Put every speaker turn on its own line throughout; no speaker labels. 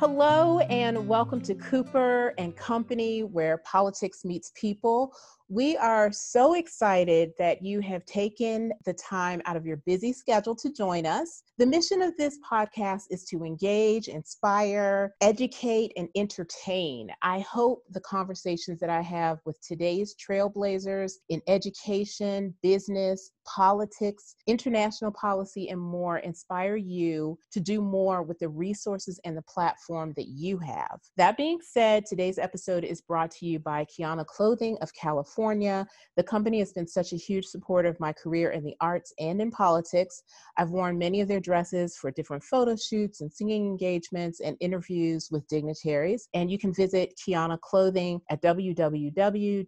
Hello, and welcome to Cooper and Company, where politics meets people. We are so excited that you have taken the time out of your busy schedule to join us. The mission of this podcast is to engage, inspire, educate, and entertain. I hope the conversations that I have with today's trailblazers in education, business, politics, international policy, and more inspire you to do more with the resources and the platform that you have. That being said, today's episode is brought to you by Kiyonna Clothing of California. California. The company has been such a huge supporter of my career in the arts and in politics. I've worn many of their dresses for different photo shoots and singing engagements and interviews with dignitaries. And you can visit Kiyonna Clothing at www.kiyonna,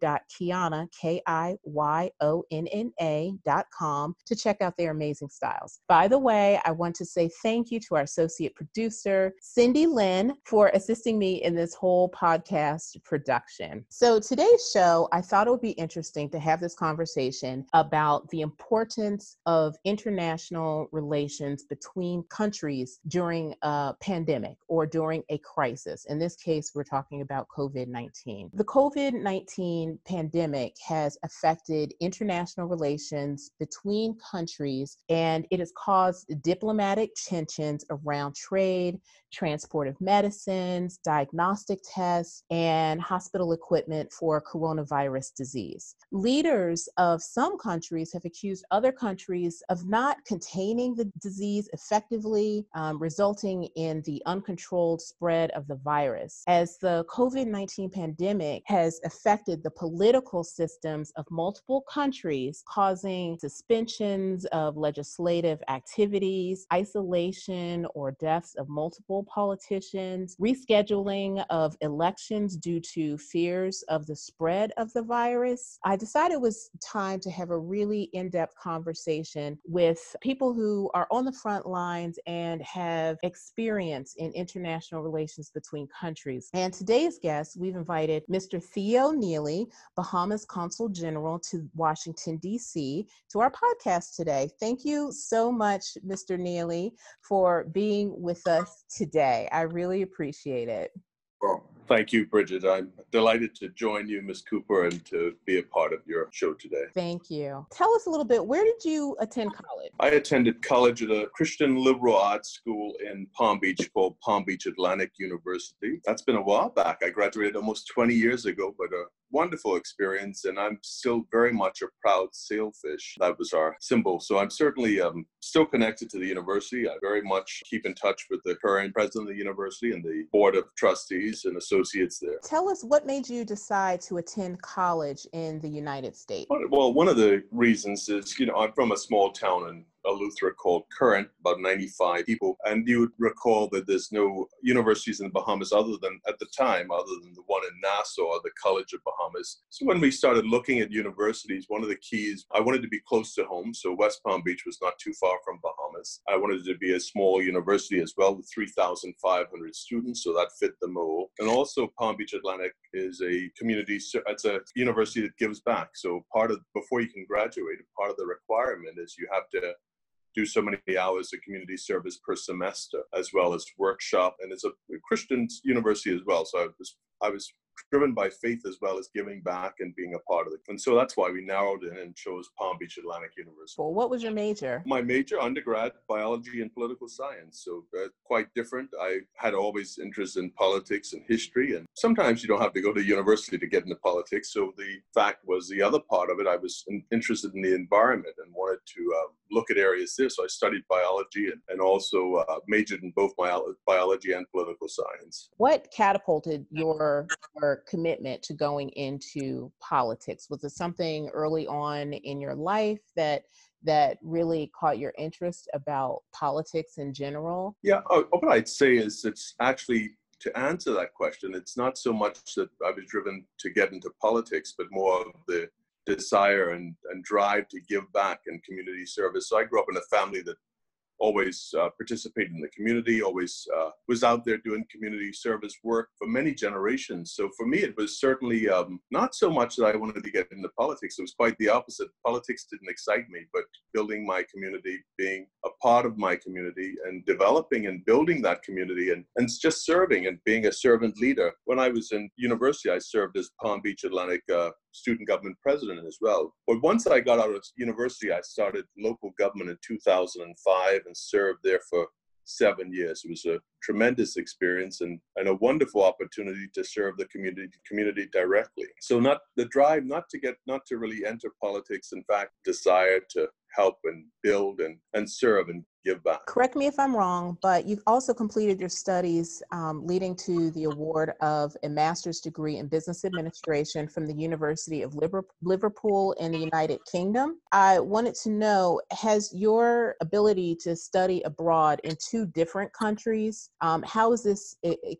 K-I-Y-O-N-N-A dot com to check out their amazing styles. By the way, I want to say thank you to our associate producer, Cindy Lynn, for assisting me in this whole podcast production. So today's show, I thought it would be interesting to have this conversation about the importance of international relations between countries during a pandemic or during a crisis. In this case, we're talking about COVID 19. The COVID 19 pandemic has affected international relations between countries and it has caused diplomatic tensions around trade, transport of medicines, diagnostic tests, and hospital equipment for coronavirus disease. Leaders of some countries have accused other countries of not containing the disease effectively, um, resulting in the uncontrolled spread of the virus. As the COVID 19 pandemic has affected the political systems of multiple countries, causing suspensions of legislative activities, isolation, or deaths of multiple politicians, rescheduling of elections due to fears of the spread of the virus, I decided it was time to have a really in depth conversation with people who are on the front lines and have experience in international relations between countries. And today's guest, we've invited Mr. Theo Neely, Bahamas Consul General to Washington, D.C., to our podcast today. Thank you so much, Mr. Neely, for being with us today today. I really appreciate it.
Well, thank you, Bridget. I'm delighted to join you, Ms. Cooper, and to be a part of your show today.
Thank you. Tell us a little bit, where did you attend college?
I attended college at a Christian liberal arts school in Palm Beach called Palm Beach Atlantic University. That's been a while back. I graduated almost 20 years ago, but a wonderful experience, and I'm still very much a proud sailfish. That was our symbol. So I'm certainly um, still connected to the university. I very much keep in touch with the current president of the university and the board of trustees and associates there.
Tell us what made you decide to attend college in the United States?
Well, one of the reasons is, you know, I'm from a small town in Eleuthera called Current, about 95 people. And you would recall that there's no universities in the Bahamas other than, at the time, other than the one in Nassau, the College of Bahamas. So when we started looking at universities, one of the keys, I wanted to be close to home. So West Palm Beach was not too far from Bahamas. I wanted to be a small university as well with 3,500 students. So that fit the mold. And also Palm Beach Atlantic is a community, it's a university that gives back. So part of, before you can graduate, part of the requirement is you have to do so many hours of community service per semester, as well as workshop. And it's a Christian university as well. So I was, I was driven by faith as well as giving back and being a part of it. And so that's why we narrowed in and chose Palm Beach Atlantic University.
Well, what was your major?
My major, undergrad, biology and political science. So uh, quite different. I had always interest in politics and history. And sometimes you don't have to go to university to get into politics. So the fact was the other part of it, I was in, interested in the environment and wanted to uh, look at areas there. So I studied biology and, and also uh, majored in both biology and political science.
What catapulted your, your commitment to going into politics? Was it something early on in your life that that really caught your interest about politics in general?
Yeah, what I'd say is it's actually to answer that question, it's not so much that I was driven to get into politics, but more of the desire and, and drive to give back and community service. So I grew up in a family that always uh, participated in the community, always uh, was out there doing community service work for many generations. So for me, it was certainly um, not so much that I wanted to get into politics. It was quite the opposite. Politics didn't excite me, but building my community, being a part of my community, and developing and building that community, and, and just serving and being a servant leader. When I was in university, I served as Palm Beach Atlantic uh, student government president as well. But once I got out of university, I started local government in 2005 and served there for seven years. It was a tremendous experience and, and a wonderful opportunity to serve the community community directly. So not the drive not to get not to really enter politics, in fact, desire to help and build and, and serve and give back.
Correct me if I'm wrong, but you've also completed your studies um, leading to the award of a master's degree in business administration from the University of Liverpool in the United Kingdom. I wanted to know has your ability to study abroad in two different countries, um, how has this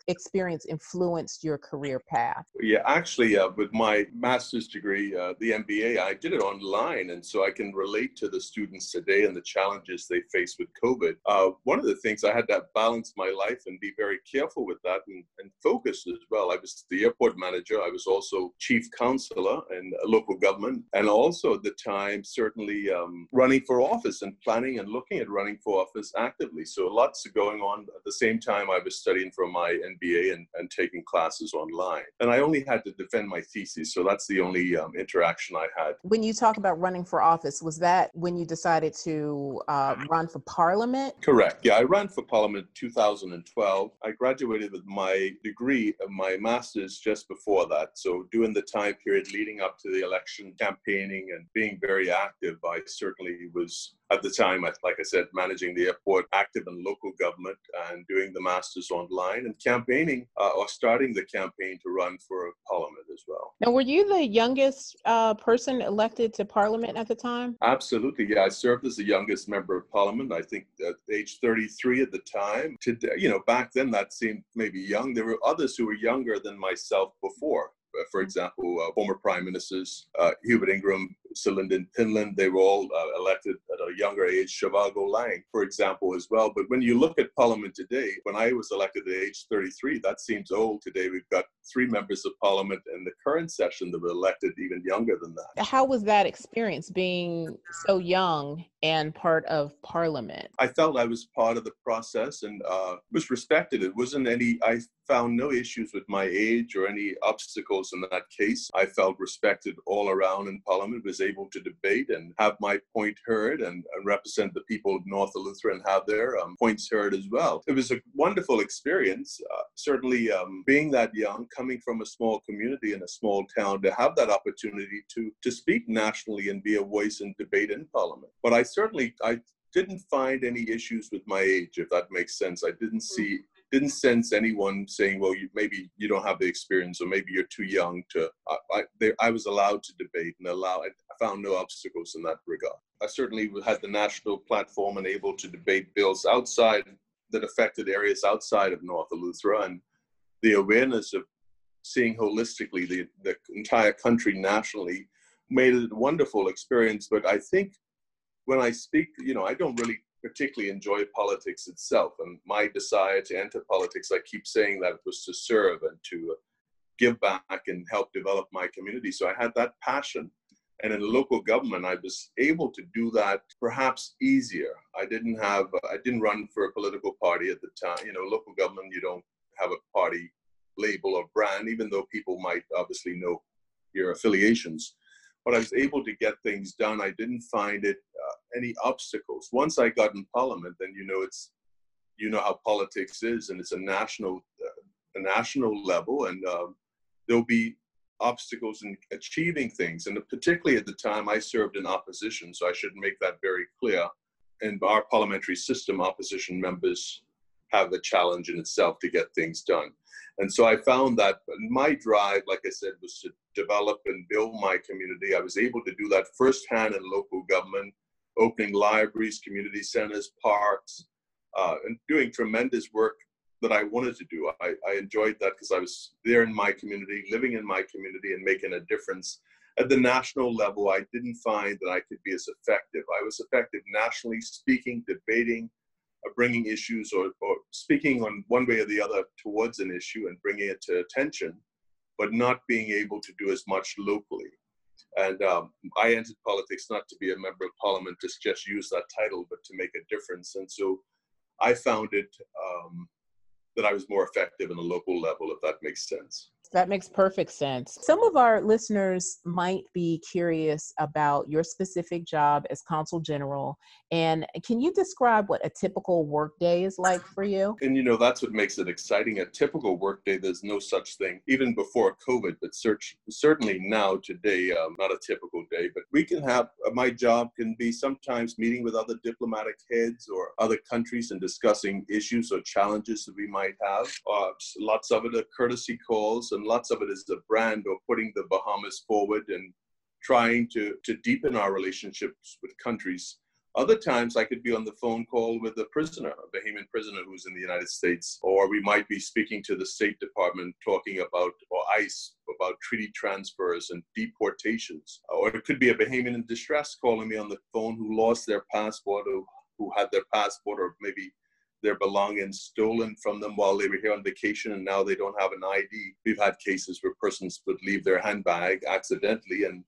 experience influenced your career path?
Yeah, actually, uh, with my master's degree, uh, the MBA, I did it online, and so I can relate to the students today and the challenges they face with COVID, uh, one of the things I had to balance my life and be very careful with that and, and focus as well. I was the airport manager. I was also chief counselor in local government, and also at the time certainly um, running for office and planning and looking at running for office actively. So lots going on at the same time. I was studying for my MBA and, and taking classes online, and I only had to defend my thesis. So that's the only um, interaction I had.
When you talk about running for office, was that when you decided to uh, run for Parliament?
Correct. Yeah, I ran for Parliament 2012. I graduated with my degree of my master's just before that. So, during the time period leading up to the election, campaigning and being very active, I certainly was at the time, like I said, managing the airport, active in local government, and doing the masters online and campaigning uh, or starting the campaign to run for parliament as well.
Now, were you the youngest uh, person elected to parliament at the time?
Absolutely. Yeah, I served as the youngest member of parliament. I think at age 33 at the time. Today, you know, back then that seemed maybe young. There were others who were younger than myself before. Uh, for example, uh, former prime ministers uh, Hubert Ingraham, Sir Lynden Pindling, they were all uh, elected at a younger age. Zhivargo Laing, for example, as well. But when you look at Parliament today, when I was elected at age 33, that seems old. Today we've got three members of Parliament in the current session that were elected even younger than that.
How was that experience being so young and part of Parliament?
I felt I was part of the process and uh, was respected. It wasn't any. I found no issues with my age or any obstacles in that case. I felt respected all around in Parliament, was able to debate and have my point heard and, and represent the people of North Eleuthera and have their um, points heard as well. It was a wonderful experience. Uh, certainly, um, being that young, coming from a small community in a small town, to have that opportunity to, to speak nationally and be a voice in debate in Parliament. But I certainly, I didn't find any issues with my age, if that makes sense. I didn't mm. see didn't sense anyone saying, "Well, you, maybe you don't have the experience, or maybe you're too young to." I, I, they, I was allowed to debate and allow. I found no obstacles in that regard. I certainly had the national platform and able to debate bills outside that affected areas outside of North Eleuthera, and the awareness of seeing holistically the, the entire country nationally made it a wonderful experience. But I think when I speak, you know, I don't really particularly enjoy politics itself. And my desire to enter politics, I keep saying that it was to serve and to give back and help develop my community. So I had that passion. And in local government, I was able to do that perhaps easier. I didn't have, I didn't run for a political party at the time. You know, local government, you don't have a party label or brand, even though people might obviously know your affiliations. But I was able to get things done. I didn't find it any obstacles. Once I got in parliament, then you know it's you know how politics is, and it's a national uh, a national level, and um, there'll be obstacles in achieving things. And particularly at the time, I served in opposition, so I should make that very clear. In our parliamentary system, opposition members have a challenge in itself to get things done. And so I found that my drive, like I said, was to develop and build my community. I was able to do that firsthand in local government opening libraries, community centers, parks, uh, and doing tremendous work that I wanted to do. I, I enjoyed that because I was there in my community, living in my community, and making a difference. At the national level, I didn't find that I could be as effective. I was effective nationally speaking, debating, bringing issues or, or speaking on one way or the other towards an issue and bringing it to attention, but not being able to do as much locally. And um, I entered politics not to be a member of parliament, to just use that title, but to make a difference. And so I found it um, that I was more effective in a local level, if that makes sense.
That makes perfect sense. Some of our listeners might be curious about your specific job as consul general. And can you describe what a typical workday is like for you?
And you know, that's what makes it exciting. A typical workday, there's no such thing, even before COVID, but search, certainly now, today, um, not a typical day. But we can have, uh, my job can be sometimes meeting with other diplomatic heads or other countries and discussing issues or challenges that we might have. Uh, lots of it are courtesy calls lots of it is the brand or putting the Bahamas forward and trying to, to deepen our relationships with countries. Other times, I could be on the phone call with a prisoner, a Bahamian prisoner who's in the United States, or we might be speaking to the State Department talking about, or ICE, about treaty transfers and deportations. Or it could be a Bahamian in distress calling me on the phone who lost their passport, or who had their passport, or maybe their belongings stolen from them while they were here on vacation and now they don't have an ID. We've had cases where persons would leave their handbag accidentally and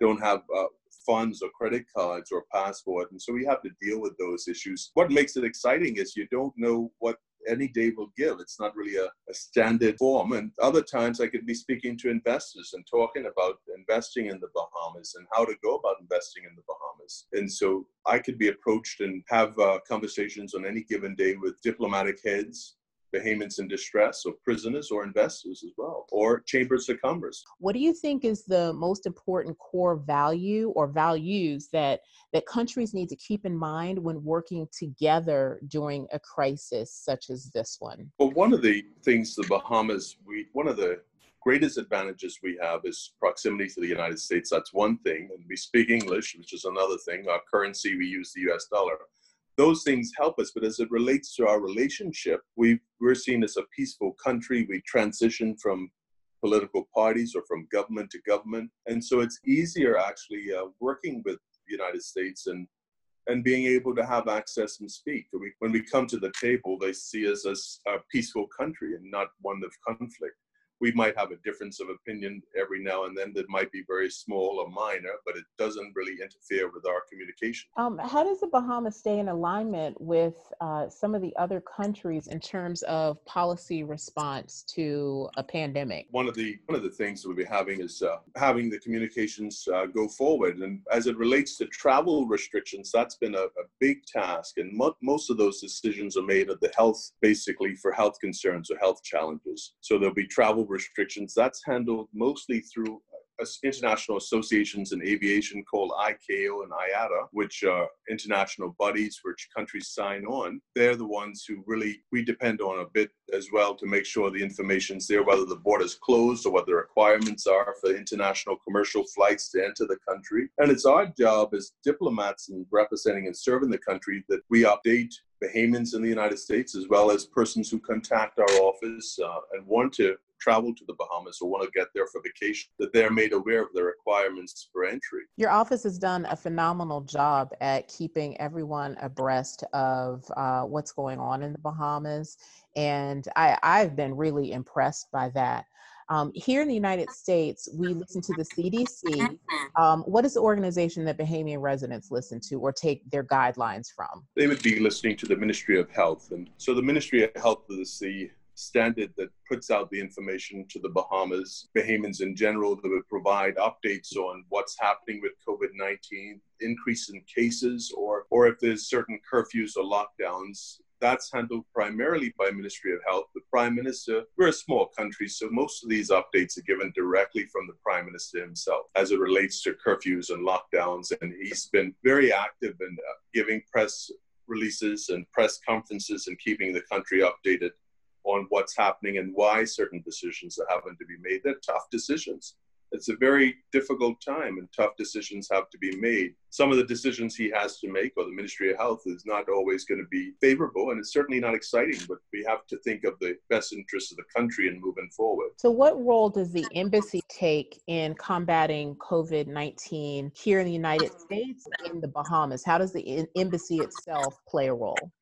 don't have uh, funds or credit cards or passport. And so we have to deal with those issues. What makes it exciting is you don't know what any day will give. It's not really a, a, standard form. And other times I could be speaking to investors and talking about investing in the Bahamas and how to go about investing in the Bahamas. And so I could be approached and have uh, conversations on any given day with diplomatic heads, Bahamians in distress or prisoners or investors as well, or chambers of commerce.
What do you think is the most important core value or values that, that countries need to keep in mind when working together during a crisis such as this one?
Well, one of the things the Bahamas, we one of the greatest advantages we have is proximity to the United States. That's one thing. And we speak English, which is another thing. Our currency, we use the US dollar those things help us. But as it relates to our relationship, we we're seen as a peaceful country. We transition from political parties or from government to government, and so it's easier actually uh, working with the United States and and being able to have access and speak. When we come to the table, they see us as a peaceful country and not one of conflict we might have a difference of opinion every now and then that might be very small or minor, but it doesn't really interfere with our communication.
Um, how does the Bahamas stay in alignment with uh, some of the other countries in terms of policy response to a pandemic?
One of the one of the things that we'll be having is uh, having the communications uh, go forward, and as it relates to travel restrictions, that's been a, a big task, and mo- most of those decisions are made at the health, basically for health concerns or health challenges. So there'll be travel restrictions, that's handled mostly through uh, international associations in aviation called ICAO and IATA, which are international bodies which countries sign on. They're the ones who really we depend on a bit as well to make sure the information's there, whether the border's closed or what the requirements are for international commercial flights to enter the country. And it's our job as diplomats and representing and serving the country that we update Bahamians in the United States, as well as persons who contact our office uh, and want to travel to the Bahamas or want to get there for vacation, that they're made aware of the requirements for entry.
Your office has done a phenomenal job at keeping everyone abreast of uh, what's going on in the Bahamas. And I, I've been really impressed by that. Um, here in the United States, we listen to the CDC. Um, what is the organization that Bahamian residents listen to or take their guidelines from?
They would be listening to the Ministry of Health. And so the Ministry of Health of the Sea standard that puts out the information to the Bahamas, Bahamians in general, that would provide updates on what's happening with COVID 19, increase in cases, or, or if there's certain curfews or lockdowns. That's handled primarily by Ministry of Health. The Prime Minister, we're a small country, so most of these updates are given directly from the Prime Minister himself as it relates to curfews and lockdowns. And he's been very active in uh, giving press releases and press conferences and keeping the country updated on what's happening and why certain decisions are having to be made. They're tough decisions. It's a very difficult time and tough decisions have to be made. Some of the decisions he has to make, or the Ministry of Health, is not always going to be favorable and it's certainly not exciting, but we have to think of the best interests of the country and moving forward.
So, what role does the embassy take in combating COVID 19 here in the United States in the Bahamas? How does the embassy itself play a role?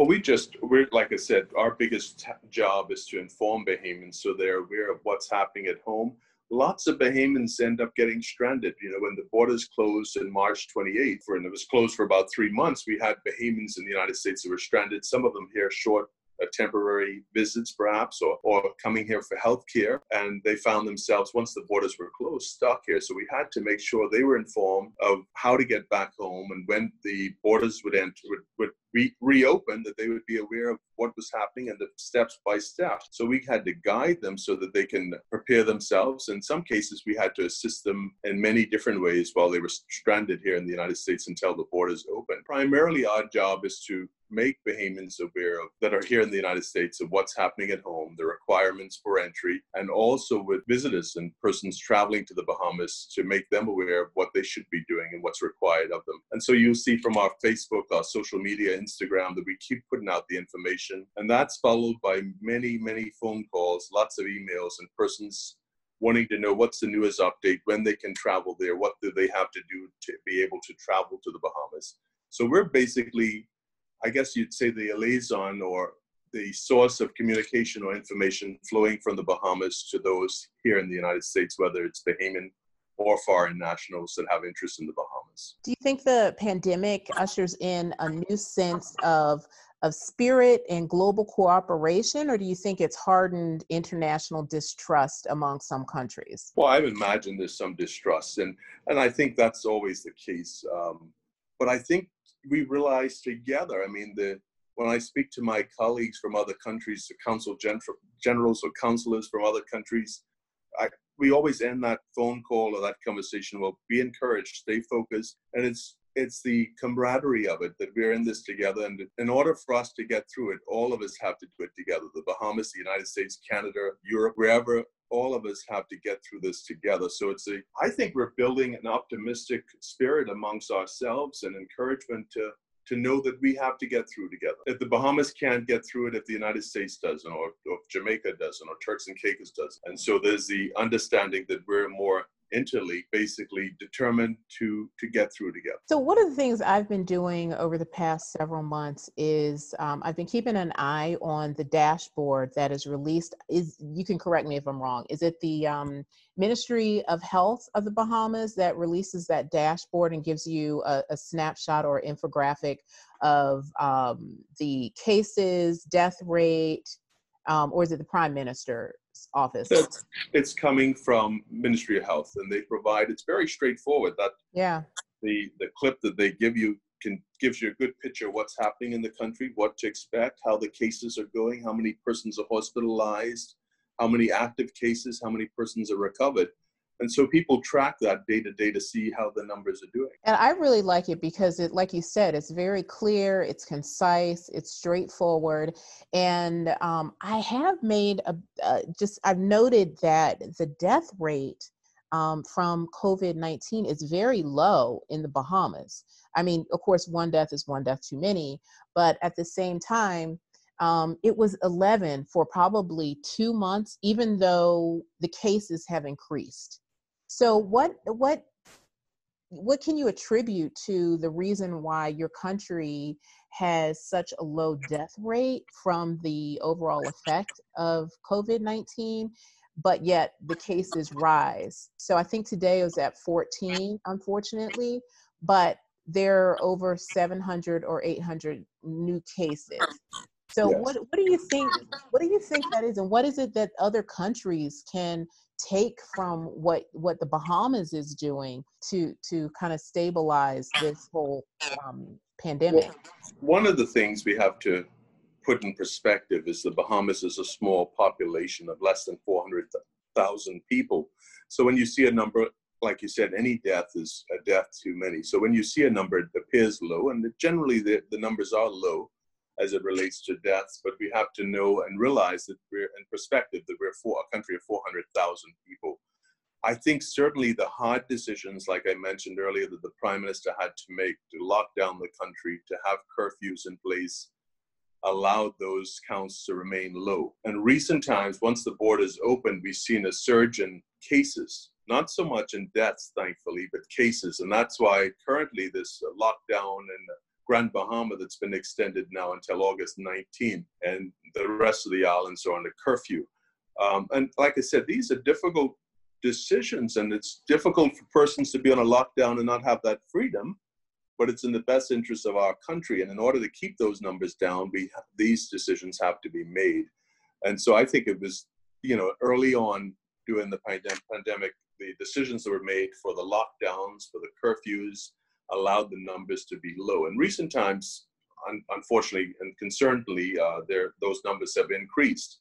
Well, we just, we're, like I said, our biggest job is to inform Bahamians so they're aware of what's happening at home. Lots of Bahamians end up getting stranded. You know, when the borders closed in March 28th, and it was closed for about three months, we had Bahamians in the United States that were stranded, some of them here short temporary visits perhaps or, or coming here for health care and they found themselves once the borders were closed stuck here so we had to make sure they were informed of how to get back home and when the borders would enter would, would re- reopen that they would be aware of what was happening and the steps by step so we had to guide them so that they can prepare themselves in some cases we had to assist them in many different ways while they were stranded here in the united states until the borders open. primarily our job is to make Bahamians aware of that are here in the United States of what's happening at home, the requirements for entry, and also with visitors and persons traveling to the Bahamas to make them aware of what they should be doing and what's required of them. And so you'll see from our Facebook, our social media, Instagram, that we keep putting out the information. And that's followed by many, many phone calls, lots of emails, and persons wanting to know what's the newest update, when they can travel there, what do they have to do to be able to travel to the Bahamas. So we're basically I guess you'd say the liaison or the source of communication or information flowing from the Bahamas to those here in the United States, whether it's Bahamian or foreign nationals that have interest in the Bahamas.
Do you think the pandemic ushers in a new sense of of spirit and global cooperation, or do you think it's hardened international distrust among some countries?
Well, I would imagine there's some distrust, and and I think that's always the case. Um, but I think we realize together. I mean, the when I speak to my colleagues from other countries, the council gen- generals or councillors from other countries, I, we always end that phone call or that conversation. Well, be encouraged, stay focused, and it's it's the camaraderie of it that we're in this together. And in order for us to get through it, all of us have to do it together. The Bahamas, the United States, Canada, Europe, wherever all of us have to get through this together. So it's a, I think we're building an optimistic spirit amongst ourselves and encouragement to to know that we have to get through together. If the Bahamas can't get through it, if the United States doesn't, or, or Jamaica doesn't, or Turks and Caicos doesn't. And so there's the understanding that we're more Interleague basically determined to to get through together.
So one of the things I've been doing over the past several months is um, I've been keeping an eye on the dashboard that is released. Is you can correct me if I'm wrong. Is it the um, Ministry of Health of the Bahamas that releases that dashboard and gives you a, a snapshot or infographic of um, the cases, death rate, um, or is it the Prime Minister office?
It's, it's coming from Ministry of Health, and they provide. It's very straightforward. That
yeah,
the the clip that they give you can gives you a good picture of what's happening in the country, what to expect, how the cases are going, how many persons are hospitalized, how many active cases, how many persons are recovered. And so people track that day to day to see how the numbers are doing.
And I really like it because it, like you said, it's very clear, it's concise, it's straightforward. And um, I have made a uh, just, I've noted that the death rate um, from COVID 19 is very low in the Bahamas. I mean, of course, one death is one death too many, but at the same time, um, it was 11 for probably two months, even though the cases have increased. So what what what can you attribute to the reason why your country has such a low death rate from the overall effect of COVID 19, but yet the cases rise? So I think today was at 14, unfortunately, but there are over 700 or 800 new cases. So yes. what what do you think what do you think that is and what is it that other countries can take from what what the Bahamas is doing to to kind of stabilize this whole um, pandemic? Well,
one of the things we have to put in perspective is the Bahamas is a small population of less than 400,000 people. So when you see a number like you said, any death is a death too many. So when you see a number that appears low, and generally the, the numbers are low, as it relates to deaths, but we have to know and realize that we're in perspective that we're for a country of 400,000 people. I think certainly the hard decisions, like I mentioned earlier, that the prime minister had to make to lock down the country, to have curfews in place, allowed those counts to remain low. In recent times, once the borders opened, we've seen a surge in cases, not so much in deaths, thankfully, but cases. And that's why currently this lockdown and Grand Bahama that's been extended now until August 19, and the rest of the islands are under curfew. Um, and like I said, these are difficult decisions, and it's difficult for persons to be on a lockdown and not have that freedom. But it's in the best interest of our country, and in order to keep those numbers down, we these decisions have to be made. And so I think it was, you know, early on during the pandemic, the decisions that were made for the lockdowns, for the curfews, allowed the numbers to be low. In recent times, un- unfortunately and concernedly, uh, those numbers have increased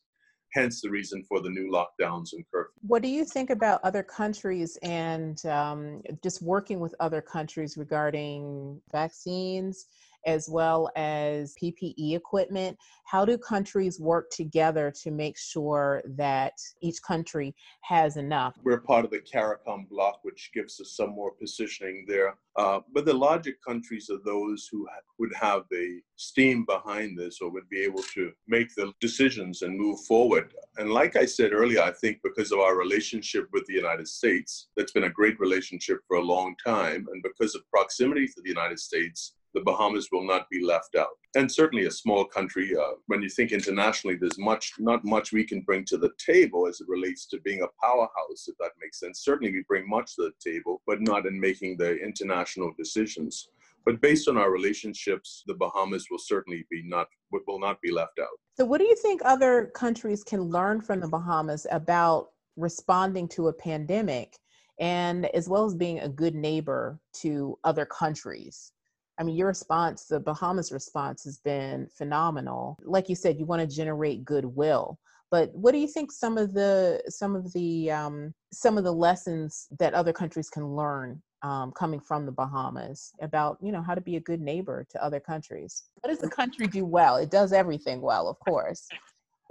hence the reason for the new lockdowns and curfew.
What do you think about other countries and um, just working with other countries regarding vaccines as well as PPE equipment? How do countries work together to make sure that each country has enough?
We're part of the CARICOM bloc, which gives us some more positioning there. Uh, but the larger countries are those who ha- would have the steam behind this or would be able to make the decisions and move forward. And like I said earlier, I think because of our relationship with the United States, that's been a great relationship for a long time, and because of proximity to the United States, the Bahamas will not be left out. And certainly, a small country, uh, when you think internationally, there's much, not much we can bring to the table as it relates to being a powerhouse, if that makes sense. Certainly, we bring much to the table, but not in making the international decisions. But based on our relationships, the Bahamas will certainly be not will not be left out.
So, what do you think other countries can learn from the Bahamas about responding to a pandemic, and as well as being a good neighbor to other countries? I mean, your response, the Bahamas response has been phenomenal. Like you said, you want to generate goodwill. But what do you think some of the some of the um, some of the lessons that other countries can learn um, coming from the Bahamas about you know how to be a good neighbor to other countries? What does the country do well? It does everything well, of course.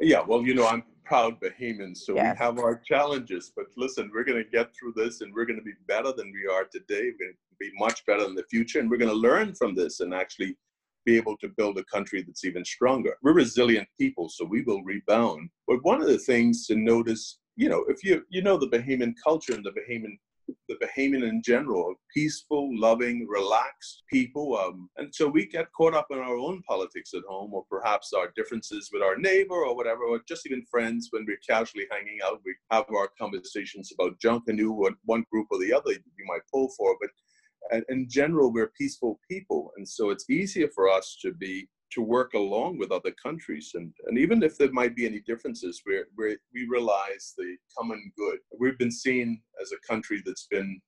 Yeah, well, you know, I'm proud Bahamian, so yes. we have our challenges. But listen, we're going to get through this, and we're going to be better than we are today. We're going to be much better in the future, and we're going to learn from this and actually be able to build a country that's even stronger. We're resilient people, so we will rebound. But one of the things to notice, you know, if you you know the Bahamian culture and the Bahamian the Bahamian in general, peaceful, loving, relaxed people. Um, and so we get caught up in our own politics at home, or perhaps our differences with our neighbor, or whatever, or just even friends when we're casually hanging out. We have our conversations about junk and what one group or the other you might pull for. But in general, we're peaceful people. And so it's easier for us to be to work along with other countries. And, and even if there might be any differences, we we we realize the common good. We've been seen as a country that's been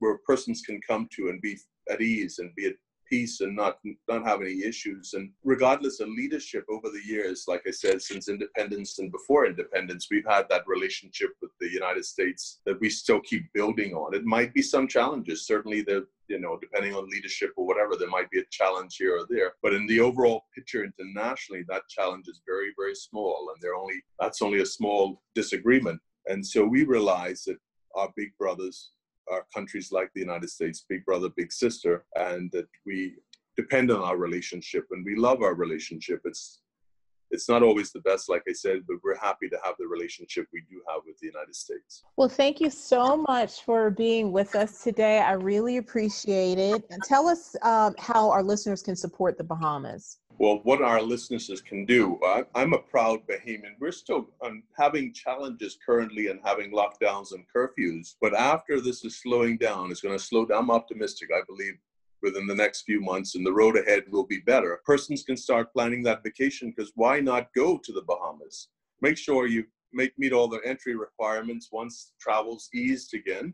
where persons can come to and be at ease and be at peace and not not have any issues. And regardless of leadership over the years, like I said, since independence and before independence, we've had that relationship with the United States that we still keep building on. It might be some challenges. Certainly, the you know, depending on leadership or whatever, there might be a challenge here or there. But in the overall picture internationally, that challenge is very, very small, and they're only that's only a small disagreement. And so we realize that our big brothers countries like the United States, big brother, big sister, and that we depend on our relationship and we love our relationship. It's it's not always the best, like I said, but we're happy to have the relationship we do have with the United States.
Well, thank you so much for being with us today. I really appreciate it. And tell us um, how our listeners can support the Bahamas.
Well, what our listeners can do, I, am a proud Bahamian. We're still um, having challenges currently and having lockdowns and curfews, but after this is slowing down, it's going to slow down. I'm optimistic. I believe within the next few months and the road ahead will be better. Persons can start planning that vacation because why not go to the Bahamas? Make sure you make meet all the entry requirements once travel's eased again.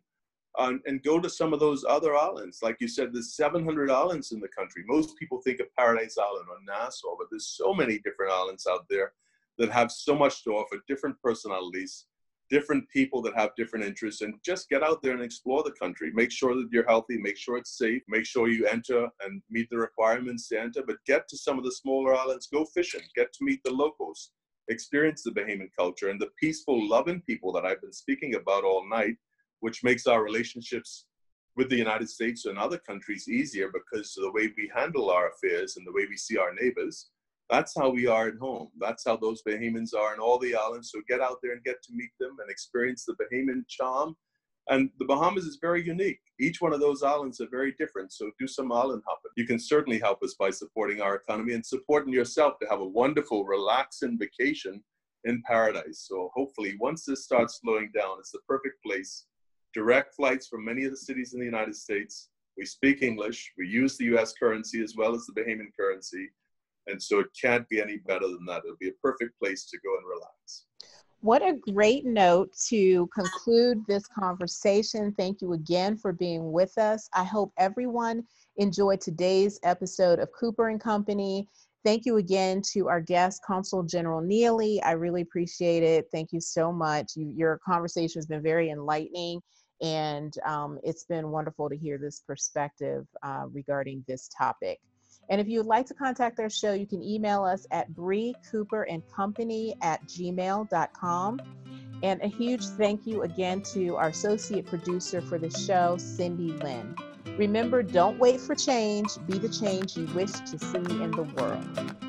And go to some of those other islands. Like you said, there's 700 islands in the country. Most people think of Paradise Island or Nassau, but there's so many different islands out there that have so much to offer, different personalities, different people that have different interests and just get out there and explore the country. Make sure that you're healthy, make sure it's safe, make sure you enter and meet the requirements to enter, but get to some of the smaller islands, go fishing, get to meet the locals, experience the Bahamian culture and the peaceful, loving people that I've been speaking about all night, which makes our relationships with the United States and other countries easier because of the way we handle our affairs and the way we see our neighbors that's how we are at home. That's how those Bahamians are in all the islands. So get out there and get to meet them and experience the Bahamian charm And the Bahamas is very unique. Each one of those islands are very different. So do some island hopping. You can certainly help us by supporting our economy and supporting yourself to have a wonderful, relaxing vacation in paradise. So hopefully, once this starts slowing down, it's the perfect place. Direct flights from many of the cities in the United States. We speak English. We use the US currency as well as the Bahamian currency. And so it can't be any better than that. It'll be a perfect place to go and relax.
What a great note to conclude this conversation. Thank you again for being with us. I hope everyone enjoyed today's episode of Cooper and Company. Thank you again to our guest, Consul General Neely. I really appreciate it. Thank you so much. You, your conversation has been very enlightening, and um, it's been wonderful to hear this perspective uh, regarding this topic. And if you would like to contact our show, you can email us at Bree Cooper and Company at gmail.com. And a huge thank you again to our associate producer for the show, Cindy Lynn. Remember, don't wait for change, be the change you wish to see in the world.